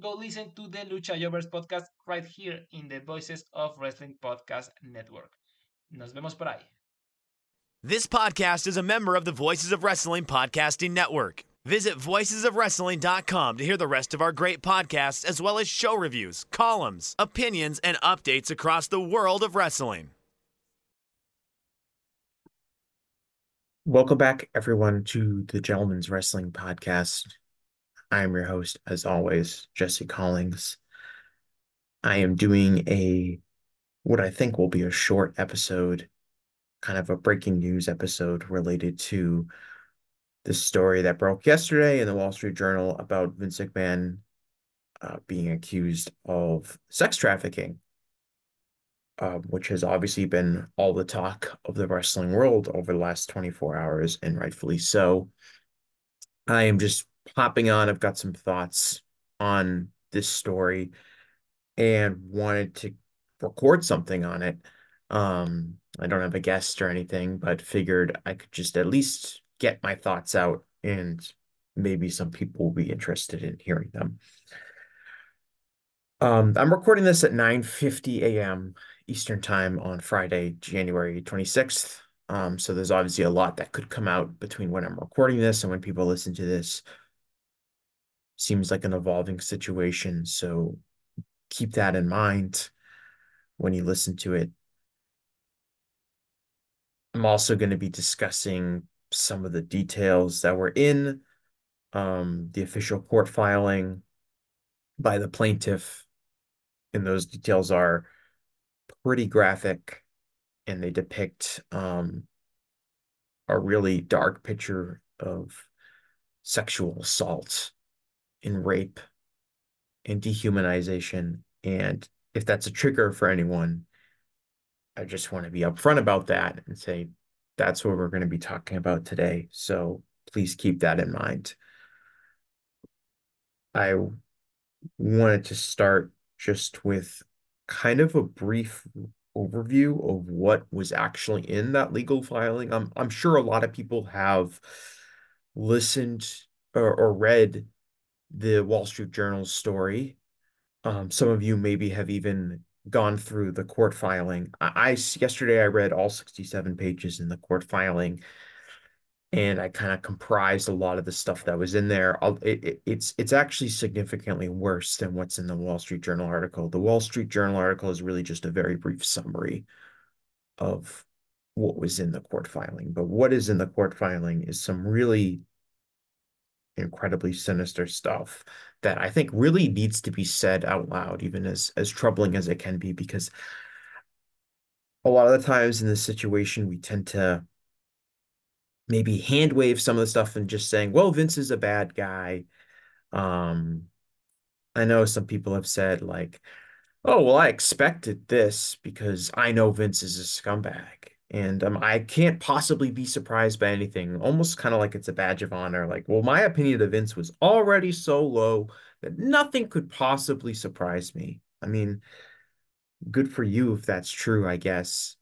go listen to the Lucha Jovers podcast right here in the Voices of Wrestling Podcast Network. Nos vemos por ahí. This podcast is a member of the Voices of Wrestling Podcasting Network. Visit voicesofwrestling.com to hear the rest of our great podcasts, as well as show reviews, columns, opinions, and updates across the world of wrestling. Welcome back, everyone, to the Gentleman's Wrestling Podcast. I am your host, as always, Jesse Collings. I am doing a what I think will be a short episode, kind of a breaking news episode related to the story that broke yesterday in the Wall Street Journal about Vince McMahon uh, being accused of sex trafficking, uh, which has obviously been all the talk of the wrestling world over the last 24 hours, and rightfully so. I am just popping on. I've got some thoughts on this story and wanted to record something on it. Um, I don't have a guest or anything, but figured I could just at least get my thoughts out and maybe some people will be interested in hearing them. Um, I'm recording this at 9:50 a.m. Eastern Time on Friday, January 26th. Um, so there's obviously a lot that could come out between when I'm recording this and when people listen to this. Seems like an evolving situation, so keep that in mind when you listen to it. I'm also going to be discussing some of the details that were in um, the official court filing by the plaintiff. And those details are pretty graphic and they depict um, a really dark picture of sexual assault and rape and dehumanization. And if that's a trigger for anyone, I just want to be upfront about that and say that's what we're going to be talking about today. So please keep that in mind. I wanted to start just with kind of a brief overview of what was actually in that legal filing. I'm I'm sure a lot of people have listened or, or read the Wall Street Journal story. Um, some of you maybe have even gone through the court filing. I, I yesterday I read all 67 pages in the court filing and I kind of comprised a lot of the stuff that was in there. It, it, it's it's actually significantly worse than what's in the Wall Street Journal article. The Wall Street Journal article is really just a very brief summary of what was in the court filing. But what is in the court filing is some really incredibly sinister stuff that I think really needs to be said out loud, even as as troubling as it can be, because a lot of the times in this situation we tend to maybe hand wave some of the stuff and just saying, well, Vince is a bad guy. Um, I know some people have said like, oh, well, I expected this because I know Vince is a scumbag and um, I can't possibly be surprised by anything. Almost kind of like it's a badge of honor. Like, well, my opinion of Vince was already so low that nothing could possibly surprise me. I mean, good for you if that's true, I guess.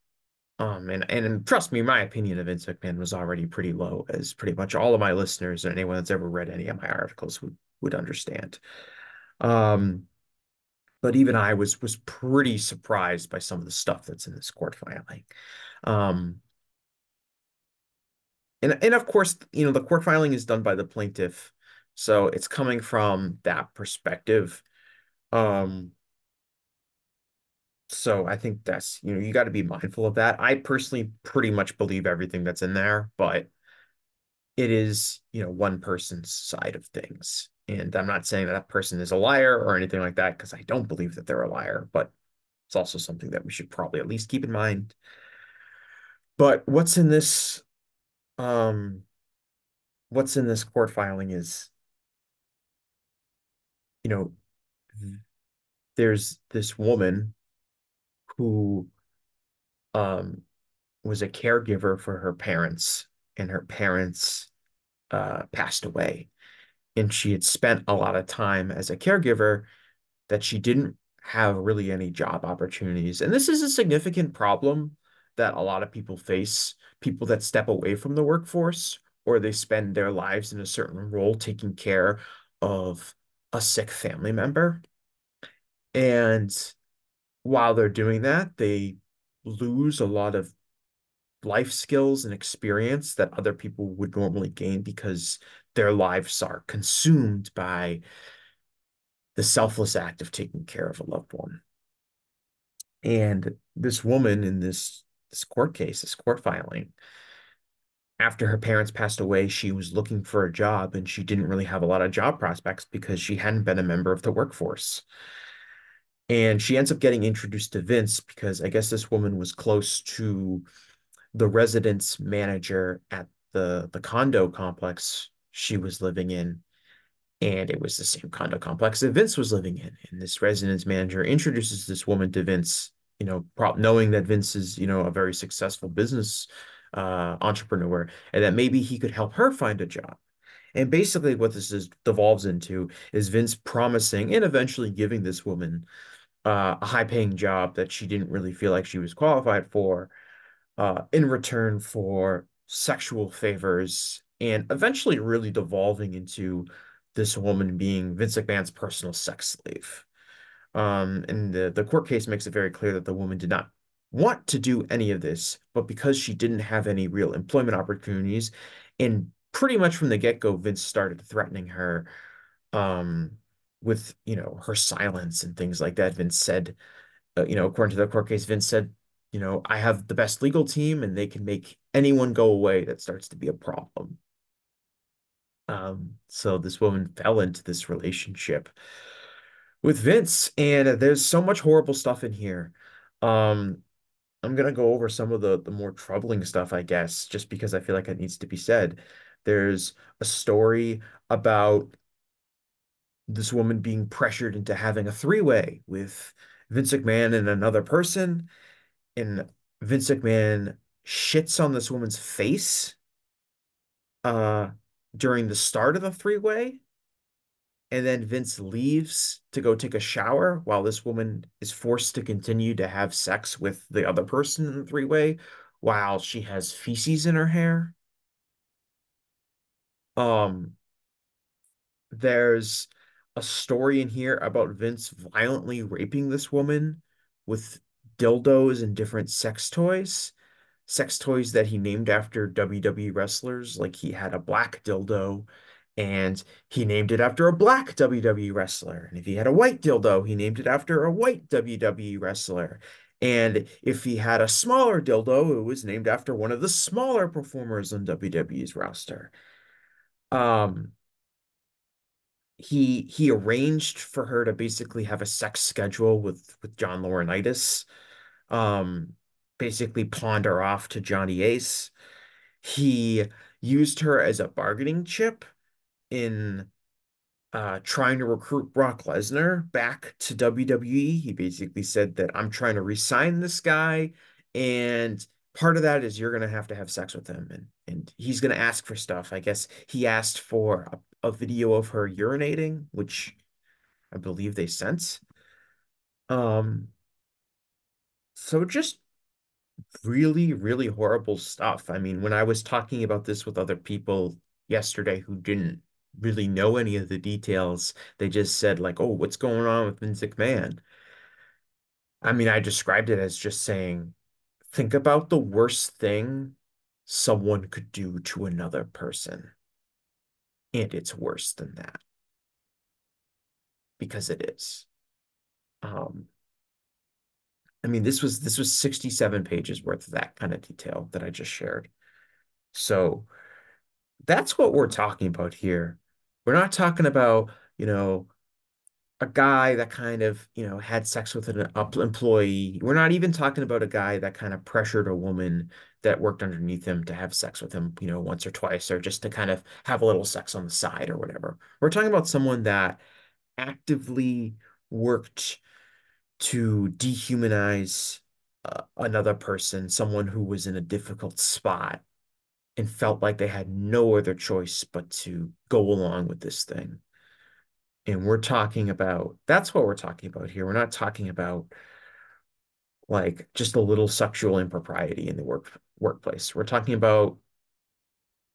Um, and, and trust me, my opinion of Vince McMahon was already pretty low, as pretty much all of my listeners and anyone that's ever read any of my articles would would understand. Um, but even I was was pretty surprised by some of the stuff that's in this court filing. Um, and and of course, you know, the court filing is done by the plaintiff, so it's coming from that perspective. Um, so I think that's you know you got to be mindful of that. I personally pretty much believe everything that's in there, but it is you know one person's side of things, and I'm not saying that that person is a liar or anything like that because I don't believe that they're a liar, but it's also something that we should probably at least keep in mind. But what's in this um what's in this court filing is you know there's this woman who um was a caregiver for her parents, and her parents uh, passed away. And she had spent a lot of time as a caregiver that she didn't have really any job opportunities. And this is a significant problem that a lot of people face people that step away from the workforce or they spend their lives in a certain role taking care of a sick family member. And while they're doing that, they lose a lot of life skills and experience that other people would normally gain because their lives are consumed by the selfless act of taking care of a loved one. And this woman in this this court case, this court filing, after her parents passed away, she was looking for a job and she didn't really have a lot of job prospects because she hadn't been a member of the workforce. And she ends up getting introduced to Vince because I guess this woman was close to the residence manager at the the condo complex she was living in and it was the same condo complex that Vince was living in. And this residence manager introduces this woman to Vince you know prop, knowing that Vince is you know a very successful business uh, entrepreneur and that maybe he could help her find a job. And basically what this is devolves into is Vince promising and eventually giving this woman uh, a high paying job that she didn't really feel like she was qualified for uh, in return for sexual favors and eventually really devolving into this woman being Vince McMahon's personal sex slave. Um, and the, the court case makes it very clear that the woman did not want to do any of this, but because she didn't have any real employment opportunities, and pretty much from the get-go, Vince started threatening her um, with, you know, her silence and things like that. Vince said, uh, you know, according to the court case, Vince said you know, I have the best legal team and they can make anyone go away that starts to be a problem. Um, so this woman fell into this relationship with Vince, and there's so much horrible stuff in here. Um, I'm gonna go over some of the the more troubling stuff, I guess, just because I feel like it needs to be said. There's a story about this woman being pressured into having a three-way with Vince McMahon and another person and Vince McMahon shits on this woman's face uh during the start of the three-way and then Vince leaves to go take a shower while this woman is forced to continue to have sex with the other person in the three-way while she has feces in her hair. Um there's a story in here about Vince violently raping this woman with dildos and different sex toys. Sex toys that he named after WWE wrestlers. Like he had a black dildo and he named it after a black WWE wrestler. And if he had a white dildo, he named it after a white WWE wrestler. And if he had a smaller dildo, it was named after one of the smaller performers on WWE's roster. Um, he he arranged for her to basically have a sex schedule with with John Laurinaitis um, basically pawned her off to Johnny Ace. He used her as a bargaining chip in uh, trying to recruit Brock Lesnar back to WWE. He basically said that I'm trying to resign this guy, and part of that is you're gonna have to have sex with him, and and he's gonna ask for stuff. I guess he asked for a, a video of her urinating, which I believe they sent. Um, so just really, really horrible stuff. I mean, when I was talking about this with other people yesterday who didn't really know any of the details, they just said like, "Oh, what's going on with Vince McMahon?" I mean, I described it as just saying, think about the worst thing someone could do to another person. And it's worse than that. Because it is. Um, I mean, this was this was 67 pages worth of that kind of detail that I just shared. So that's what we're talking about here. We're not talking about, you know, a guy that kind of, you know, had sex with an employee. We're not even talking about a guy that kind of pressured a woman that worked underneath him to have sex with him, you know, once or twice, or just to kind of have a little sex on the side or whatever. We're talking about someone that actively worked to dehumanize uh, another person, someone who was in a difficult spot and felt like they had no other choice but to go along with this thing. And we're talking about that's what we're talking about here. We're not talking about like just a little sexual impropriety in the work workplace. We're talking about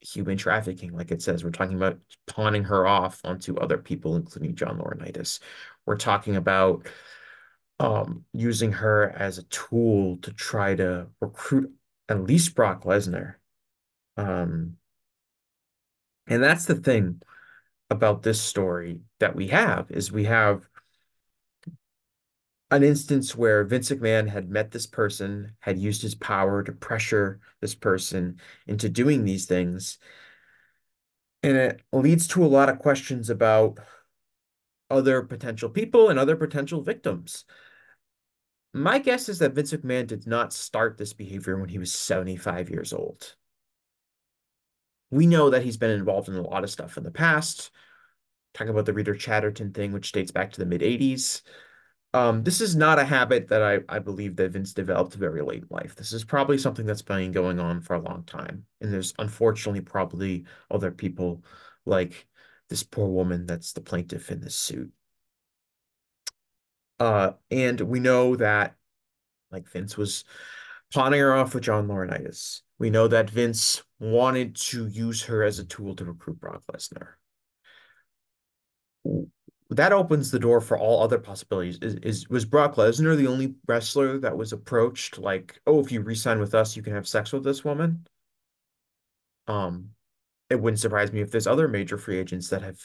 human trafficking, like it says. We're talking about pawning her off onto other people, including John Laurinaitis. We're talking about um, using her as a tool to try to recruit at least Brock Lesnar. Um, and that's the thing about this story that we have is we have an instance where Vince McMahon had met this person, had used his power to pressure this person into doing these things. And it leads to a lot of questions about other potential people and other potential victims. My guess is that Vince McMahon did not start this behavior when he was 75 years old. We know that he's been involved in a lot of stuff in the past. Talking about the Rita Chatterton thing, which dates back to the mid 80s. Um, this is not a habit that I, I believe that Vince developed very late in life. This is probably something that's been going on for a long time. And there's unfortunately probably other people like this poor woman that's the plaintiff in this suit. Uh, and we know that like Vince was pawning her off with John Laurinaitis. We know that Vince wanted to use her as a tool to recruit Brock Lesnar that opens the door for all other possibilities. Is, is was Brock Lesnar the only wrestler that was approached like, oh, if you resign with us, you can have sex with this woman? Um, it wouldn't surprise me if there's other major free agents that have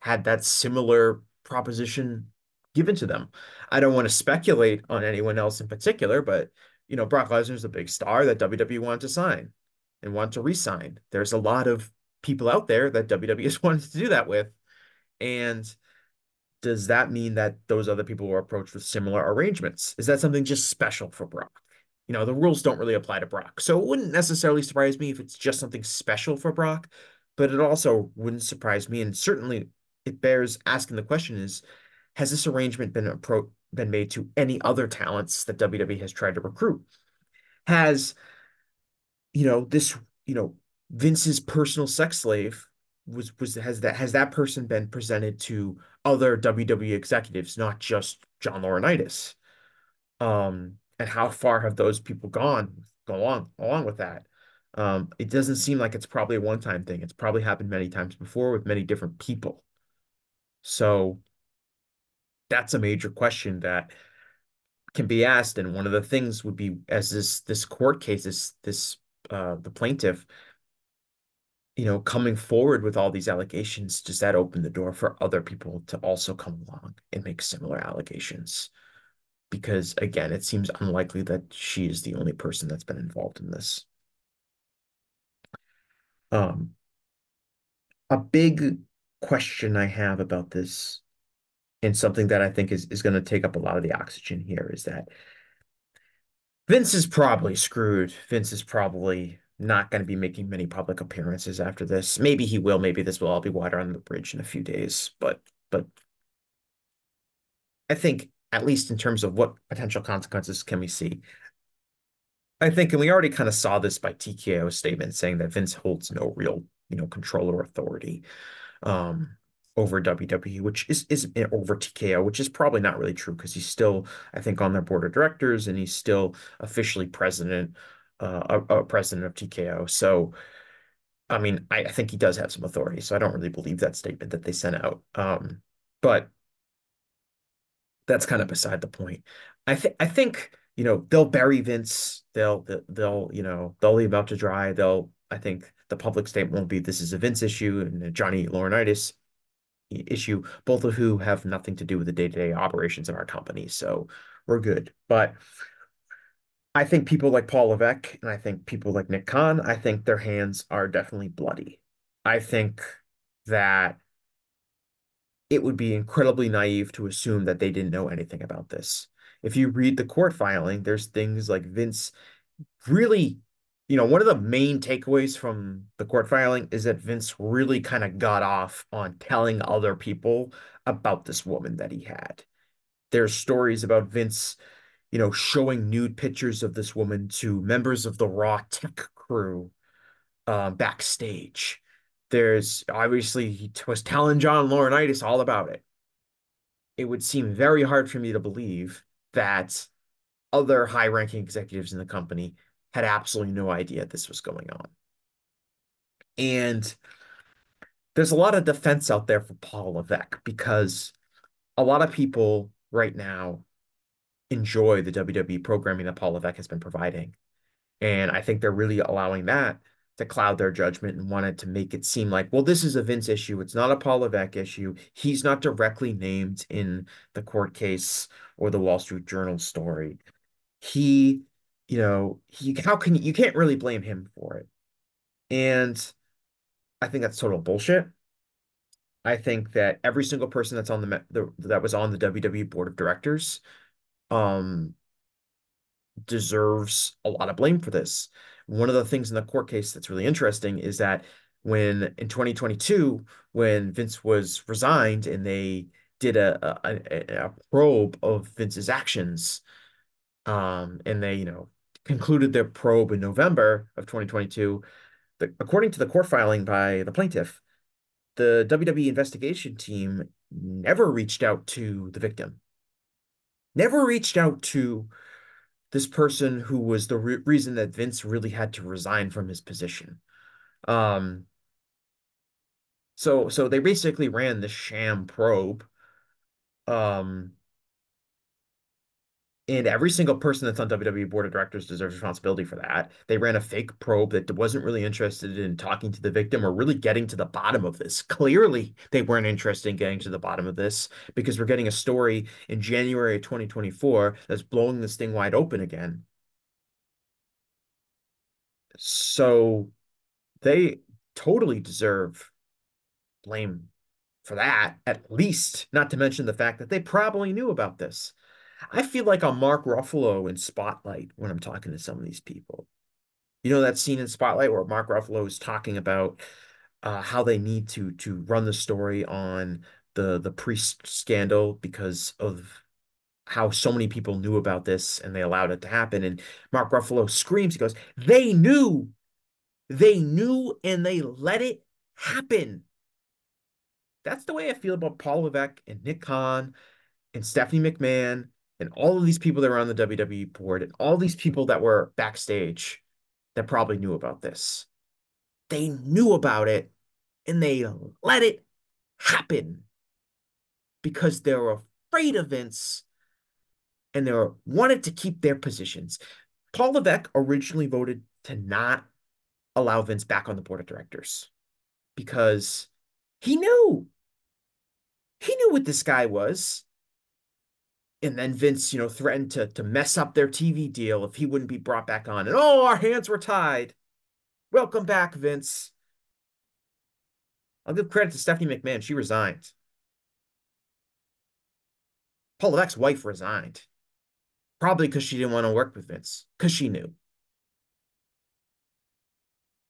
had that similar proposition given to them. I don't want to speculate on anyone else in particular, but you know, Brock Lesnar is a big star that WWE wanted to sign and want to resign. There's a lot of people out there that WWE has wanted to do that with. And does that mean that those other people were approached with similar arrangements? Is that something just special for Brock? You know, the rules don't really apply to Brock. So it wouldn't necessarily surprise me if it's just something special for Brock, but it also wouldn't surprise me. And certainly it bears asking the question is, has this arrangement been appro- been made to any other talents that WWE has tried to recruit? Has, you know, this, you know, Vince's personal sex slave was was has that has that person been presented to other WWE executives, not just John Laurinaitis? Um, and how far have those people gone go along along with that? Um, it doesn't seem like it's probably a one-time thing. It's probably happened many times before with many different people. So that's a major question that can be asked. And one of the things would be as this this court case, this this uh the plaintiff you know, coming forward with all these allegations, does that open the door for other people to also come along and make similar allegations? Because again, it seems unlikely that she is the only person that's been involved in this. Um, a big question I have about this, and something that I think is, is going to take up a lot of the oxygen here, is that Vince is probably screwed. Vince is probably not going to be making many public appearances after this. Maybe he will. Maybe this will all be water on the bridge in a few days. But but I think at least in terms of what potential consequences can we see, I think, and we already kind of saw this by TKO's statement saying that Vince holds no real you know control or authority um, over WWE, which is is over TKO, which is probably not really true because he's still I think on their board of directors and he's still officially president uh, a, a, president of TKO. So, I mean, I, I, think he does have some authority. So I don't really believe that statement that they sent out. Um, but that's kind of beside the point. I think I think you know they'll bury Vince. They'll they'll you know they'll leave out to dry. They'll I think the public statement won't be this is a Vince issue and Johnny Laurinaitis issue, both of who have nothing to do with the day to day operations of our company. So we're good. But I think people like Paul Levesque and I think people like Nick Khan, I think their hands are definitely bloody. I think that it would be incredibly naive to assume that they didn't know anything about this. If you read the court filing, there's things like Vince really, you know, one of the main takeaways from the court filing is that Vince really kind of got off on telling other people about this woman that he had There's stories about Vince, you know, showing nude pictures of this woman to members of the Raw tech crew um, backstage. There's obviously he was telling John Laurinaitis all about it. It would seem very hard for me to believe that other high-ranking executives in the company had absolutely no idea this was going on. And there's a lot of defense out there for Paul Levesque because a lot of people right now enjoy the WWE programming that Paul Levesque has been providing. And I think they're really allowing that to cloud their judgment and wanted to make it seem like, well, this is a Vince issue. It's not a Paul Levesque issue. He's not directly named in the court case or the Wall Street Journal story. He, you know, he how can you, can't really blame him for it. And I think that's total bullshit. I think that every single person that's on the, the that was on the WWE board of directors um deserves a lot of blame for this. One of the things in the court case that's really interesting is that when in 2022 when Vince was resigned and they did a a, a probe of Vince's actions um and they you know concluded their probe in November of 2022 the, according to the court filing by the plaintiff, the WWE investigation team never reached out to the victim, never reached out to this person who was the re reason that Vince really had to resign from his position. Um, so so they basically ran the sham probe. Um, and every single person that's on WWE board of directors deserves responsibility for that. They ran a fake probe that wasn't really interested in talking to the victim or really getting to the bottom of this. Clearly, they weren't interested in getting to the bottom of this because we're getting a story in January of 2024 that's blowing this thing wide open again. So they totally deserve blame for that, at least, not to mention the fact that they probably knew about this. I feel like I'm Mark Ruffalo in Spotlight when I'm talking to some of these people. You know that scene in Spotlight where Mark Ruffalo is talking about uh, how they need to to run the story on the the priest scandal because of how so many people knew about this and they allowed it to happen. And Mark Ruffalo screams, he goes, They knew, they knew, and they let it happen. That's the way I feel about Paul Levesque and Nick Khan and Stephanie McMahon and all of these people that were on the WWE board and all these people that were backstage that probably knew about this. They knew about it and they let it happen because they were afraid of Vince and they wanted to keep their positions. Paul Levesque originally voted to not allow Vince back on the board of directors because he knew. He knew what this guy was and then Vince, you know, threatened to to mess up their TV deal if he wouldn't be brought back on. And oh, our hands were tied. Welcome back, Vince. I'll give credit to Stephanie McMahon. She resigned. Paul Levesque's wife resigned. Probably because she didn't want to work with Vince, because she knew.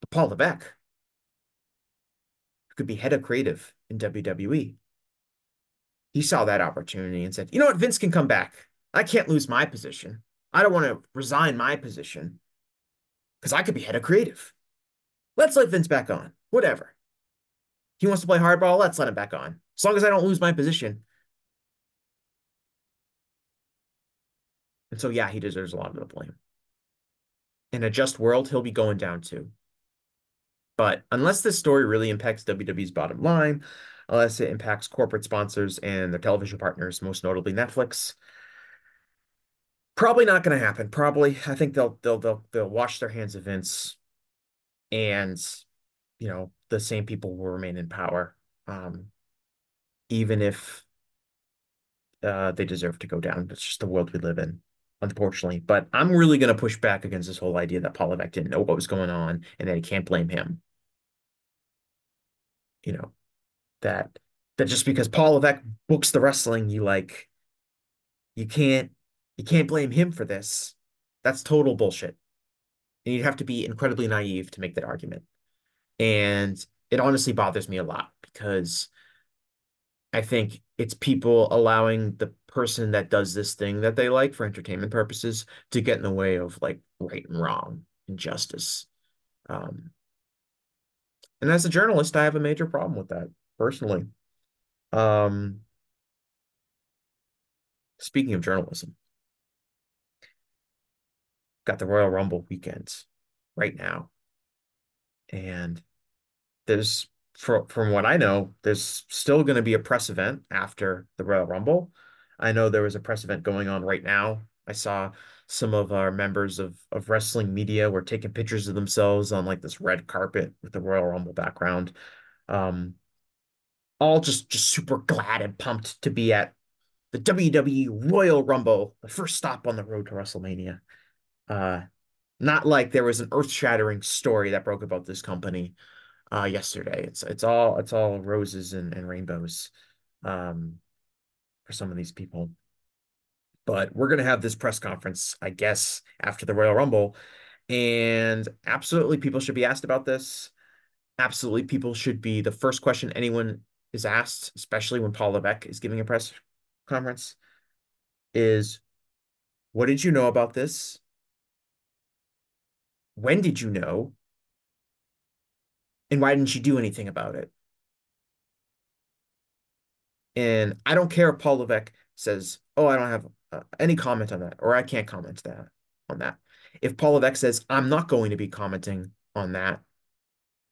But Paul Levesque could be head of creative in WWE he saw that opportunity and said, you know what, Vince can come back. I can't lose my position. I don't want to resign my position because I could be head of creative. Let's let Vince back on. Whatever. He wants to play hardball. Let's let him back on. As long as I don't lose my position. And so, yeah, he deserves a lot of the blame. In a just world, he'll be going down too. But unless this story really impacts WWE's bottom line, unless it impacts corporate sponsors and their television partners, most notably Netflix. Probably not going to happen. Probably, I think they'll they'll they'll they'll wash their hands of Vince, and you know the same people will remain in power, um, even if uh, they deserve to go down. It's just the world we live in, unfortunately. But I'm really going to push back against this whole idea that Paul Levesque didn't know what was going on and that he can't blame him. You know, that that just because Paul Levesque books the wrestling you like, you can't you can't blame him for this. That's total bullshit. And you'd have to be incredibly naive to make that argument. And it honestly bothers me a lot because I think it's people allowing the person that does this thing that they like for entertainment purposes to get in the way of like right and wrong and justice. Um, and as a journalist, I have a major problem with that personally. Um, speaking of journalism, got the Royal Rumble weekends right now. And there's for, from what I know, there's still going to be a press event after the Royal Rumble. I know there was a press event going on right now. I saw some of our members of, of wrestling media were taking pictures of themselves on like this red carpet with the Royal Rumble background. Um, all just just super glad and pumped to be at the WWE Royal Rumble, the first stop on the road to WrestleMania. Uh, not like there was an earth-shattering story that broke about this company uh, yesterday. It's it's all it's all roses and, and rainbows um, for some of these people. But we're gonna have this press conference, I guess, after the Royal Rumble, and absolutely people should be asked about this. Absolutely, people should be the first question anyone is asked, especially when Paul Levesque is giving a press conference, is what did you know about this? When did you know? And why didn't you do anything about it? And I don't care if Paul Levesque says, "Oh, I don't have uh, any comment on that," or "I can't comment that on that." If Paul Levesque says, "I'm not going to be commenting on that,"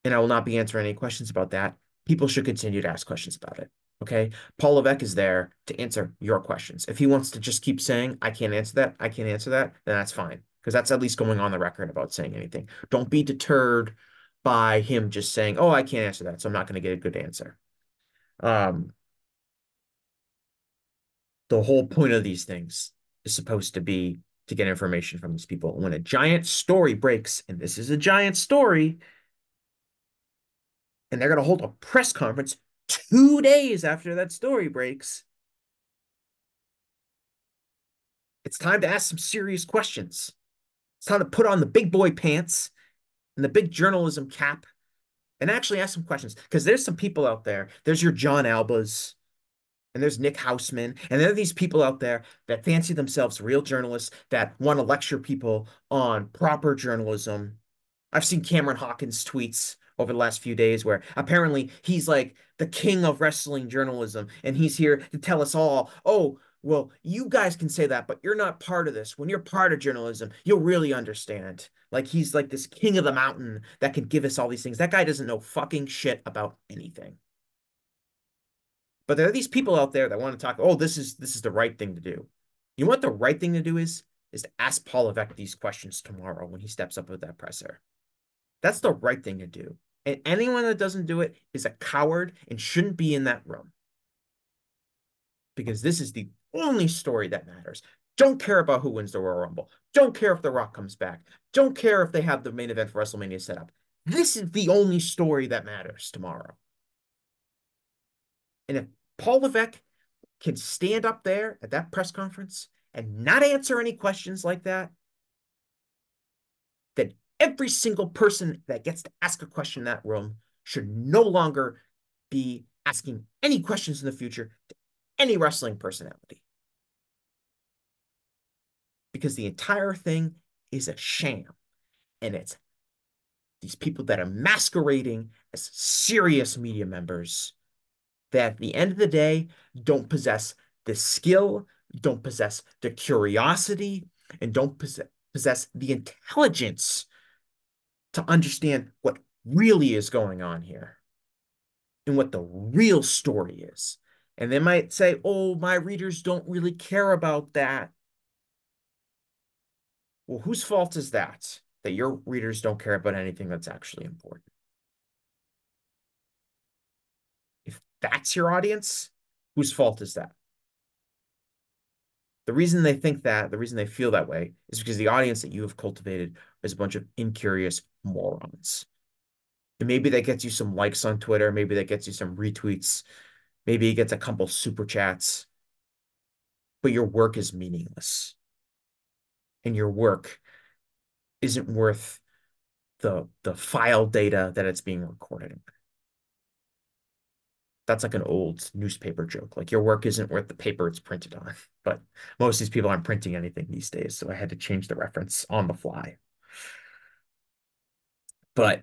and I will not be answering any questions about that, people should continue to ask questions about it. Okay. Paul Levesque is there to answer your questions. If he wants to just keep saying, I can't answer that, I can't answer that, then that's fine. Because that's at least going on the record about saying anything. Don't be deterred by him just saying, oh, I can't answer that, so I'm not going to get a good answer. Um, the whole point of these things is supposed to be to get information from these people. When a giant story breaks, and this is a giant story, and they're going to hold a press conference two days after that story breaks, it's time to ask some serious questions. It's time to put on the big boy pants and the big journalism cap and actually ask some questions because there's some people out there. There's your John Albas and there's Nick Hausman, and there are these people out there that fancy themselves real journalists that want to lecture people on proper journalism. I've seen Cameron Hawkins tweets over the last few days where apparently he's like the king of wrestling journalism and he's here to tell us all, oh, well, you guys can say that, but you're not part of this. When you're part of journalism, you'll really understand. Like he's like this king of the mountain that can give us all these things. That guy doesn't know fucking shit about anything. But there are these people out there that want to talk, oh, this is this is the right thing to do. You know what the right thing to do is? Is to ask Paul Levesque these questions tomorrow when he steps up with that presser. That's the right thing to do. And anyone that doesn't do it is a coward and shouldn't be in that room. Because this is the only story that matters. Don't care about who wins the Royal Rumble. Don't care if The Rock comes back. Don't care if they have the main event for WrestleMania set up. This is the only story that matters tomorrow. And if Paul Levesque can stand up there at that press conference and not answer any questions like that, then every single person that gets to ask a question in that room should no longer be asking any questions in the future to any wrestling personality. Because the entire thing is a sham. And it's these people that are masquerading as serious media members that at the end of the day don't possess the skill, don't possess the curiosity, and don't possess the intelligence to understand what really is going on here and what the real story is. And they might say, oh, my readers don't really care about that. Well, whose fault is that? That your readers don't care about anything that's actually important. If that's your audience, whose fault is that? The reason they think that, the reason they feel that way, is because the audience that you have cultivated is a bunch of incurious morons. And maybe that gets you some likes on Twitter. Maybe that gets you some retweets. Maybe it gets a couple super chats. But your work is meaningless. And your work isn't worth the, the file data that it's being recorded in. That's like an old newspaper joke. Like your work isn't worth the paper it's printed on. But most of these people aren't printing anything these days, so I had to change the reference on the fly. But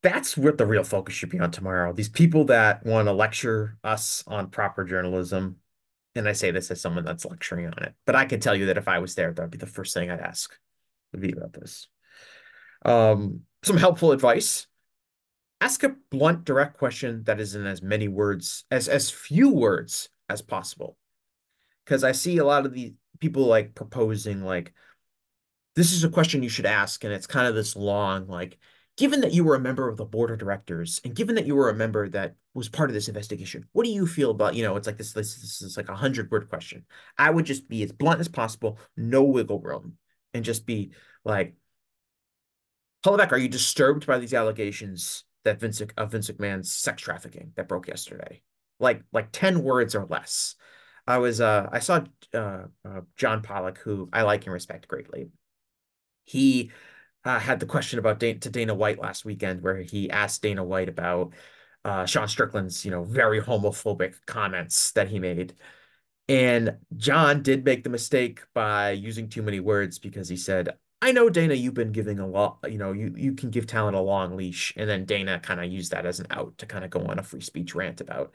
that's what the real focus should be on tomorrow. These people that want to lecture us on proper journalism, and I say this as someone that's lecturing on it, but I can tell you that if I was there, that'd be the first thing I'd ask would be about this. Um, some helpful advice ask a blunt, direct question that is in as many words, as as few words as possible. Because I see a lot of the people like proposing like, this is a question you should ask, and it's kind of this long, like, given that you were a member of the board of directors, and given that you were a member that was part of this investigation, what do you feel about, you know, it's like this, this, this is like a hundred word question. I would just be as blunt as possible, no wiggle room, and just be like, Paul Levesque, are you disturbed by these allegations that Vince of Vince McMahon's sex trafficking that broke yesterday. Like like 10 words or less. I was uh I saw uh, uh John Pollock, who I like and respect greatly. He uh, had the question about Dana, to Dana White last weekend, where he asked Dana White about uh, Sean Strickland's, you know, very homophobic comments that he made. And John did make the mistake by using too many words because he said, I know Dana, you've been giving a lot, you know, you you can give talent a long leash, and then Dana kind of used that as an out to kind of go on a free speech rant about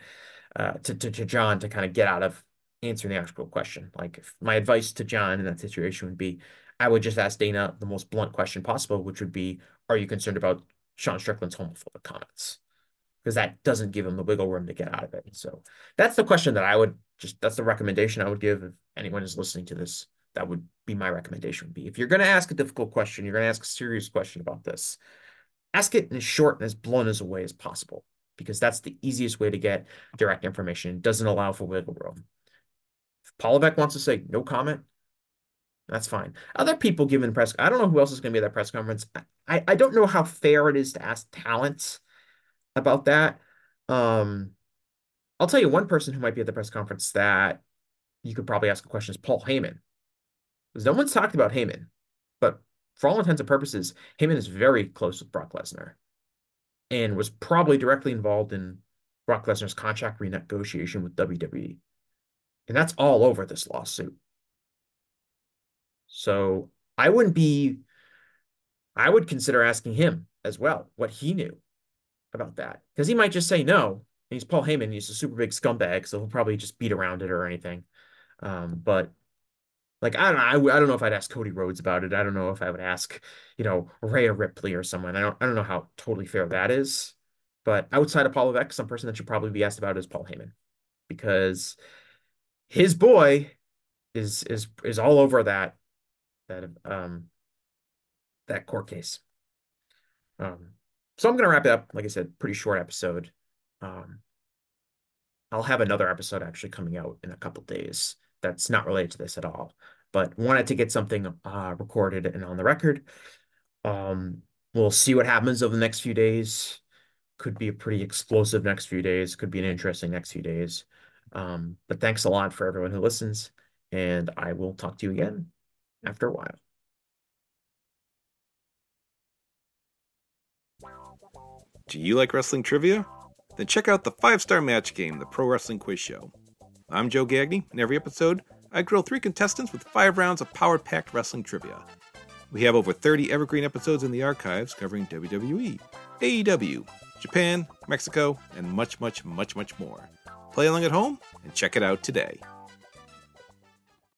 uh to, to, to John to kind of get out of answering the actual question. Like my advice to John in that situation would be, I would just ask Dana the most blunt question possible, which would be, are you concerned about Sean Strickland's homophobic comments? Because that doesn't give him the wiggle room to get out of it. So that's the question that I would just that's the recommendation I would give if anyone is listening to this. That would be my recommendation would be if you're going to ask a difficult question you're going to ask a serious question about this ask it in as short and as blunt as a way as possible because that's the easiest way to get direct information. It doesn't allow for wiggle room. If Paul Levesque wants to say no comment that's fine. Other people given press i don't know who else is going to be at that press conference. I i don't know how fair it is to ask talents about that. Um i'll tell you one person who might be at the press conference that you could probably ask a question is paul heyman because no one's talked about Heyman, but for all intents and purposes, Heyman is very close with Brock Lesnar and was probably directly involved in Brock Lesnar's contract renegotiation with WWE. And that's all over this lawsuit. So I wouldn't be, I would consider asking him as well what he knew about that. Because he might just say no. He's Paul Heyman. He's a super big scumbag. So he'll probably just beat around it or anything. Um, but like I don't know, I, I don't know if I'd ask Cody Rhodes about it. I don't know if I would ask, you know, Rhea Ripley or someone. I don't I don't know how totally fair that is. But outside of Paul Levesque, some person that should probably be asked about is Paul Heyman, because his boy is is is all over that that um that court case. Um, so I'm gonna wrap it up. Like I said, pretty short episode. Um, I'll have another episode actually coming out in a couple days that's not related to this at all, but wanted to get something uh, recorded and on the record. Um, we'll see what happens over the next few days. Could be a pretty explosive next few days. Could be an interesting next few days. Um, but thanks a lot for everyone who listens, and I will talk to you again after a while. Do you like wrestling trivia? Then check out the five star match game, the Pro Wrestling Quiz Show. I'm Joe Gagney, and every episode, I grill three contestants with five rounds of power packed wrestling trivia. We have over 30 evergreen episodes in the archives covering WWE, AEW, Japan, Mexico, and much, much, much, much more. Play along at home and check it out today.